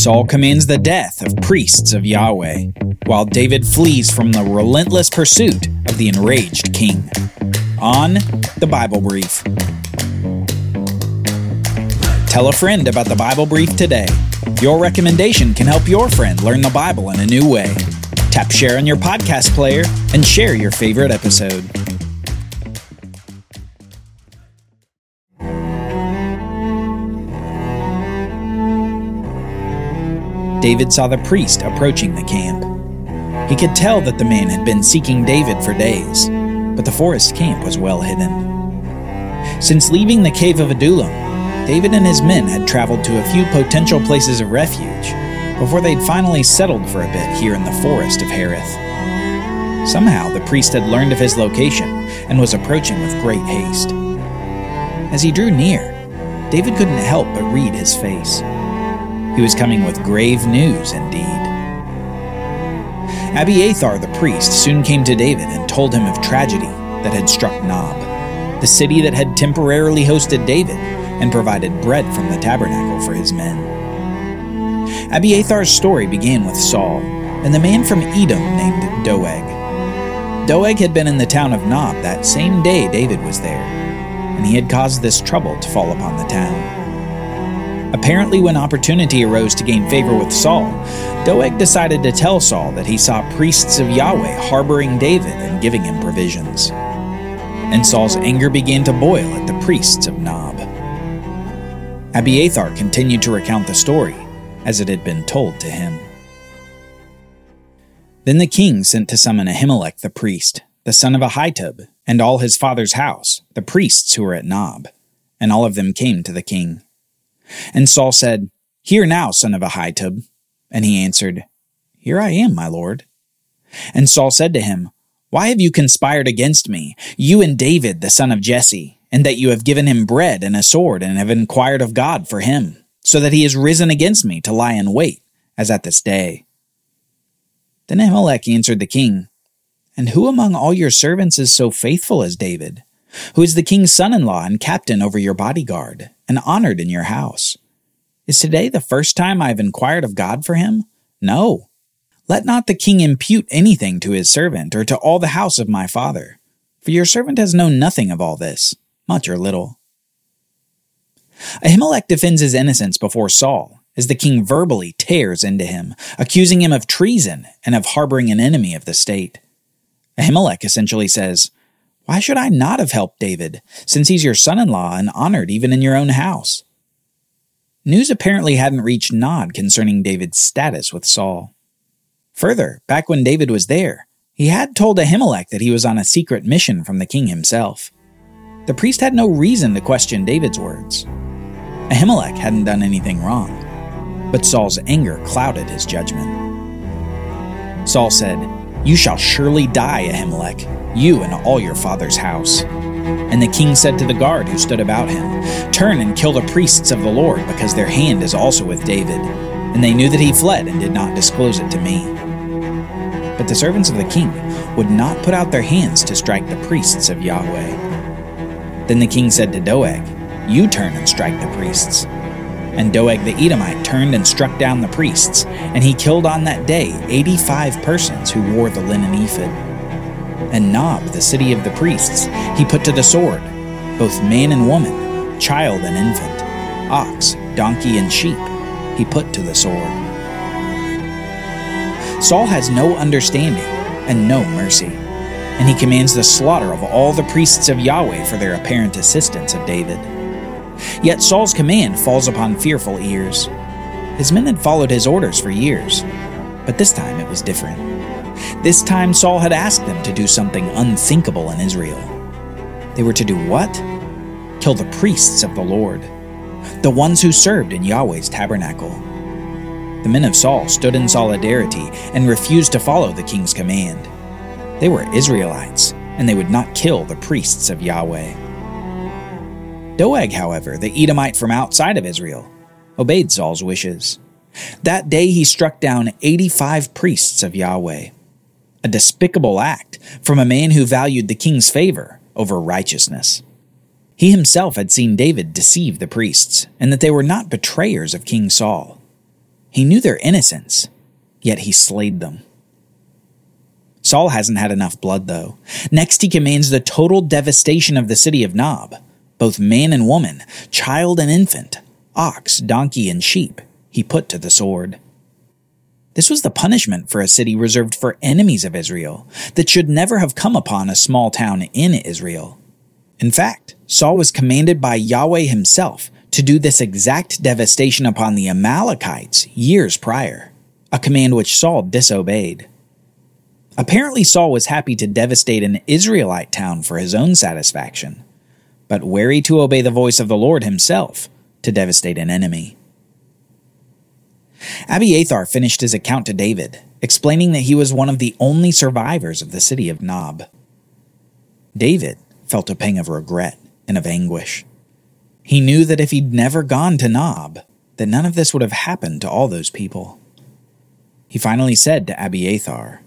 Saul commands the death of priests of Yahweh, while David flees from the relentless pursuit of the enraged king. On the Bible Brief. Tell a friend about the Bible Brief today. Your recommendation can help your friend learn the Bible in a new way. Tap share on your podcast player and share your favorite episode. David saw the priest approaching the camp. He could tell that the man had been seeking David for days, but the forest camp was well hidden. Since leaving the cave of Adullam, David and his men had traveled to a few potential places of refuge before they'd finally settled for a bit here in the forest of Hereth. Somehow, the priest had learned of his location and was approaching with great haste. As he drew near, David couldn't help but read his face. He was coming with grave news indeed. Abiathar the priest soon came to David and told him of tragedy that had struck Nob, the city that had temporarily hosted David and provided bread from the tabernacle for his men. Abiathar's story began with Saul and the man from Edom named Doeg. Doeg had been in the town of Nob that same day David was there, and he had caused this trouble to fall upon the town. Apparently, when opportunity arose to gain favor with Saul, Doeg decided to tell Saul that he saw priests of Yahweh harboring David and giving him provisions. And Saul's anger began to boil at the priests of Nob. Abiathar continued to recount the story as it had been told to him. Then the king sent to summon Ahimelech the priest, the son of Ahitub, and all his father's house, the priests who were at Nob, and all of them came to the king. And Saul said, Hear now, son of Ahitub. And he answered, Here I am, my lord. And Saul said to him, Why have you conspired against me, you and David, the son of Jesse, and that you have given him bread and a sword, and have inquired of God for him, so that he has risen against me to lie in wait, as at this day? Then Ahimelech answered the king, And who among all your servants is so faithful as David? Who is the king's son in law and captain over your bodyguard, and honored in your house. Is today the first time I have inquired of God for him? No. Let not the king impute anything to his servant or to all the house of my father, for your servant has known nothing of all this, much or little. Ahimelech defends his innocence before Saul, as the king verbally tears into him, accusing him of treason and of harboring an enemy of the state. Ahimelech essentially says, why should I not have helped David, since he's your son in law and honored even in your own house? News apparently hadn't reached Nob concerning David's status with Saul. Further, back when David was there, he had told Ahimelech that he was on a secret mission from the king himself. The priest had no reason to question David's words. Ahimelech hadn't done anything wrong, but Saul's anger clouded his judgment. Saul said, You shall surely die, Ahimelech you and all your father's house. And the king said to the guard who stood about him, Turn and kill the priests of the Lord, because their hand is also with David. And they knew that he fled and did not disclose it to me. But the servants of the king would not put out their hands to strike the priests of Yahweh. Then the king said to Doeg, You turn and strike the priests. And Doeg the Edomite turned and struck down the priests, and he killed on that day eighty five persons who wore the linen ephod and Nob, the city of the priests, he put to the sword, both man and woman, child and infant, ox, donkey, and sheep, he put to the sword. Saul has no understanding and no mercy, and he commands the slaughter of all the priests of Yahweh for their apparent assistance of David. Yet Saul's command falls upon fearful ears. His men had followed his orders for years, but this time it was different. This time, Saul had asked them to do something unthinkable in Israel. They were to do what? Kill the priests of the Lord, the ones who served in Yahweh's tabernacle. The men of Saul stood in solidarity and refused to follow the king's command. They were Israelites, and they would not kill the priests of Yahweh. Doeg, however, the Edomite from outside of Israel, obeyed Saul's wishes. That day he struck down 85 priests of Yahweh a despicable act from a man who valued the king's favor over righteousness. He himself had seen David deceive the priests, and that they were not betrayers of King Saul. He knew their innocence, yet he slayed them. Saul hasn't had enough blood, though. Next, he commands the total devastation of the city of Nob. Both man and woman, child and infant, ox, donkey, and sheep, he put to the sword. This was the punishment for a city reserved for enemies of Israel that should never have come upon a small town in Israel. In fact, Saul was commanded by Yahweh himself to do this exact devastation upon the Amalekites years prior, a command which Saul disobeyed. Apparently, Saul was happy to devastate an Israelite town for his own satisfaction, but wary to obey the voice of the Lord himself to devastate an enemy. Abiathar finished his account to David, explaining that he was one of the only survivors of the city of Nob. David felt a pang of regret and of anguish. He knew that if he'd never gone to Nob, that none of this would have happened to all those people. He finally said to Abiathar,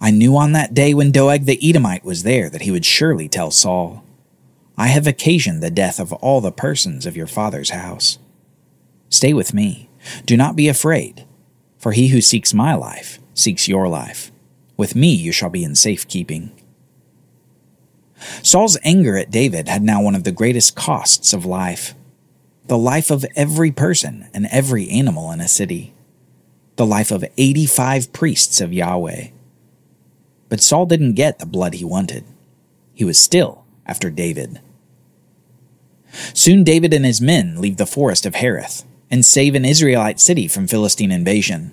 I knew on that day when Doeg the Edomite was there that he would surely tell Saul, I have occasioned the death of all the persons of your father's house. Stay with me. Do not be afraid, for he who seeks my life seeks your life. With me you shall be in safe keeping. Saul's anger at David had now one of the greatest costs of life the life of every person and every animal in a city, the life of 85 priests of Yahweh. But Saul didn't get the blood he wanted. He was still after David. Soon David and his men leave the forest of Hereth and save an Israelite city from Philistine invasion.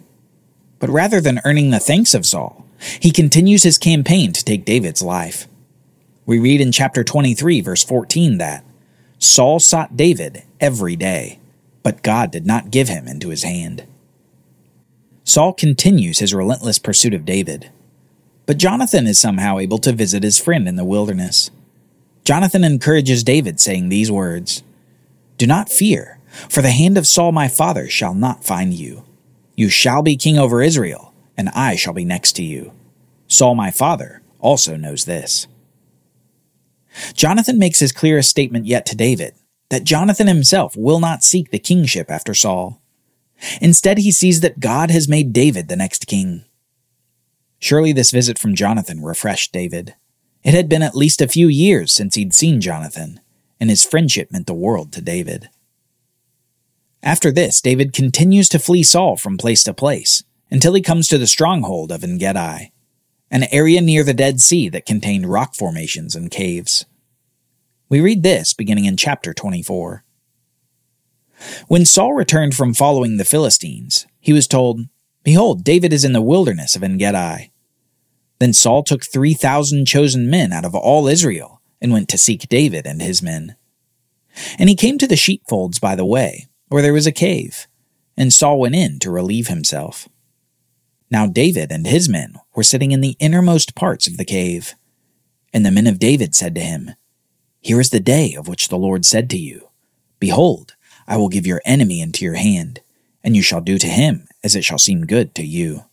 But rather than earning the thanks of Saul, he continues his campaign to take David's life. We read in chapter 23, verse 14, that Saul sought David every day, but God did not give him into his hand. Saul continues his relentless pursuit of David, but Jonathan is somehow able to visit his friend in the wilderness. Jonathan encourages David, saying these words Do not fear, for the hand of Saul my father shall not find you. You shall be king over Israel, and I shall be next to you. Saul my father also knows this. Jonathan makes his clearest statement yet to David that Jonathan himself will not seek the kingship after Saul. Instead, he sees that God has made David the next king. Surely this visit from Jonathan refreshed David. It had been at least a few years since he'd seen Jonathan, and his friendship meant the world to David. After this, David continues to flee Saul from place to place until he comes to the stronghold of Engedi an area near the Dead Sea that contained rock formations and caves. We read this beginning in chapter 24. When Saul returned from following the Philistines, he was told, Behold, David is in the wilderness of Engedi. Then Saul took 3,000 chosen men out of all Israel and went to seek David and his men. And he came to the sheepfolds by the way, where there was a cave, and Saul went in to relieve himself. Now David and his men were sitting in the innermost parts of the cave. And the men of David said to him, Here is the day of which the Lord said to you, Behold, I will give your enemy into your hand, and you shall do to him as it shall seem good to you.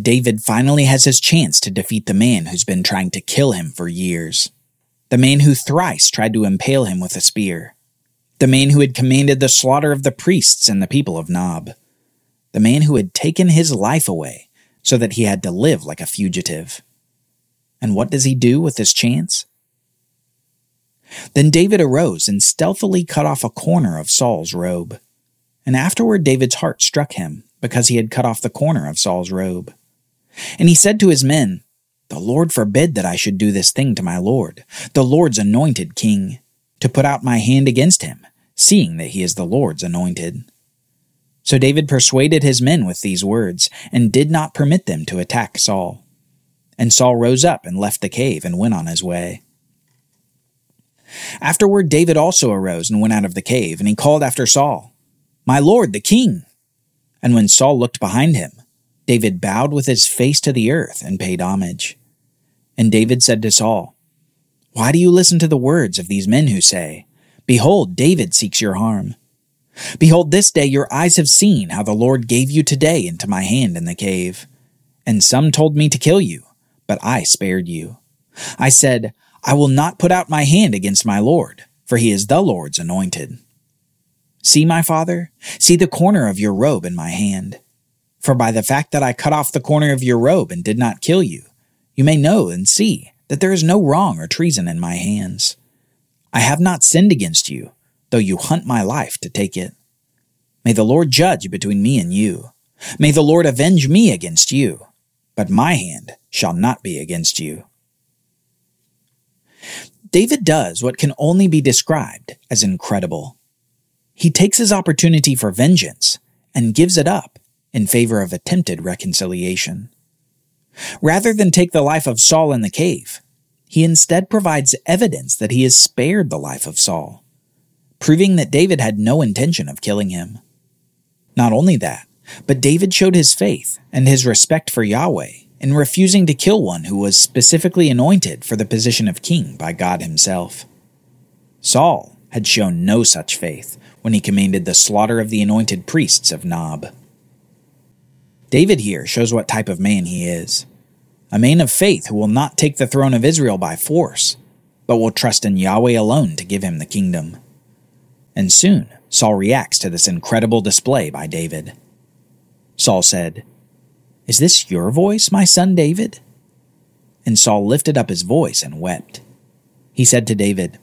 David finally has his chance to defeat the man who's been trying to kill him for years. The man who thrice tried to impale him with a spear. The man who had commanded the slaughter of the priests and the people of Nob the man who had taken his life away so that he had to live like a fugitive. And what does he do with this chance? Then David arose and stealthily cut off a corner of Saul's robe. And afterward David's heart struck him because he had cut off the corner of Saul's robe. And he said to his men, The Lord forbid that I should do this thing to my Lord, the Lord's anointed king, to put out my hand against him, seeing that he is the Lord's anointed. So David persuaded his men with these words, and did not permit them to attack Saul. And Saul rose up and left the cave and went on his way. Afterward, David also arose and went out of the cave, and he called after Saul, My lord, the king! And when Saul looked behind him, David bowed with his face to the earth and paid homage. And David said to Saul, Why do you listen to the words of these men who say, Behold, David seeks your harm? Behold, this day your eyes have seen how the Lord gave you today into my hand in the cave. And some told me to kill you, but I spared you. I said, I will not put out my hand against my Lord, for he is the Lord's anointed. See, my father, see the corner of your robe in my hand. For by the fact that I cut off the corner of your robe and did not kill you, you may know and see that there is no wrong or treason in my hands. I have not sinned against you, though you hunt my life to take it. May the Lord judge between me and you. May the Lord avenge me against you, but my hand shall not be against you. David does what can only be described as incredible. He takes his opportunity for vengeance and gives it up in favor of attempted reconciliation. Rather than take the life of Saul in the cave, he instead provides evidence that he has spared the life of Saul, proving that David had no intention of killing him. Not only that, but David showed his faith and his respect for Yahweh in refusing to kill one who was specifically anointed for the position of king by God himself. Saul had shown no such faith when he commanded the slaughter of the anointed priests of Nob. David here shows what type of man he is a man of faith who will not take the throne of Israel by force, but will trust in Yahweh alone to give him the kingdom. And soon, Saul reacts to this incredible display by David. Saul said, Is this your voice, my son David? And Saul lifted up his voice and wept. He said to David,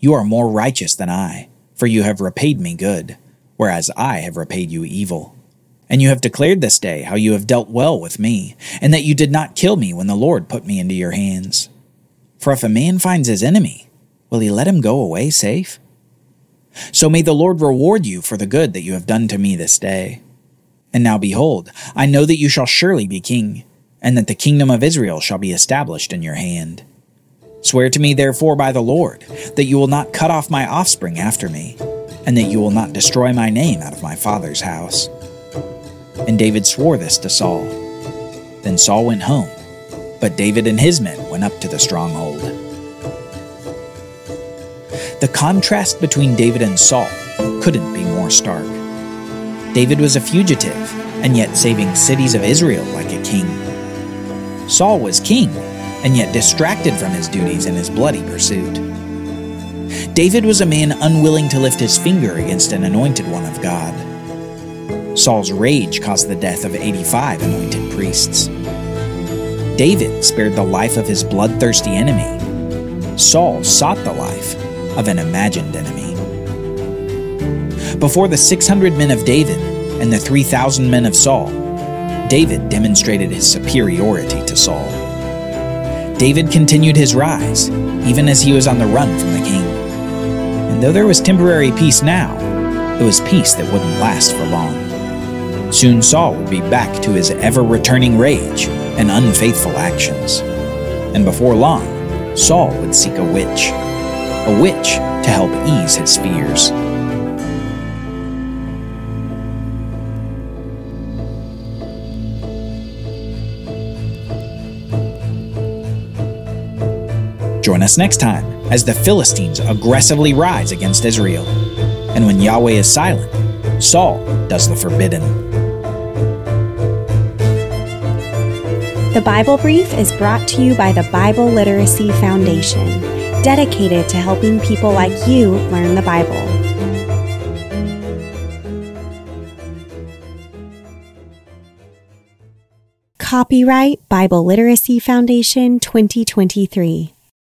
You are more righteous than I for you have repaid me good, whereas I have repaid you evil. And you have declared this day how you have dealt well with me, and that you did not kill me when the Lord put me into your hands. For if a man finds his enemy, will he let him go away safe? So may the Lord reward you for the good that you have done to me this day. And now behold, I know that you shall surely be king, and that the kingdom of Israel shall be established in your hand. Swear to me, therefore, by the Lord, that you will not cut off my offspring after me, and that you will not destroy my name out of my father's house. And David swore this to Saul. Then Saul went home, but David and his men went up to the stronghold. The contrast between David and Saul couldn't be more stark. David was a fugitive, and yet saving cities of Israel like a king. Saul was king and yet distracted from his duties in his bloody pursuit. David was a man unwilling to lift his finger against an anointed one of God. Saul's rage caused the death of 85 anointed priests. David spared the life of his bloodthirsty enemy. Saul sought the life of an imagined enemy. Before the 600 men of David and the 3,000 men of Saul, David demonstrated his superiority to Saul. David continued his rise, even as he was on the run from the king. And though there was temporary peace now, it was peace that wouldn't last for long. Soon Saul would be back to his ever returning rage and unfaithful actions. And before long, Saul would seek a witch, a witch to help ease his fears. Join us next time as the Philistines aggressively rise against Israel. And when Yahweh is silent, Saul does the forbidden. The Bible Brief is brought to you by the Bible Literacy Foundation, dedicated to helping people like you learn the Bible. Copyright Bible Literacy Foundation 2023.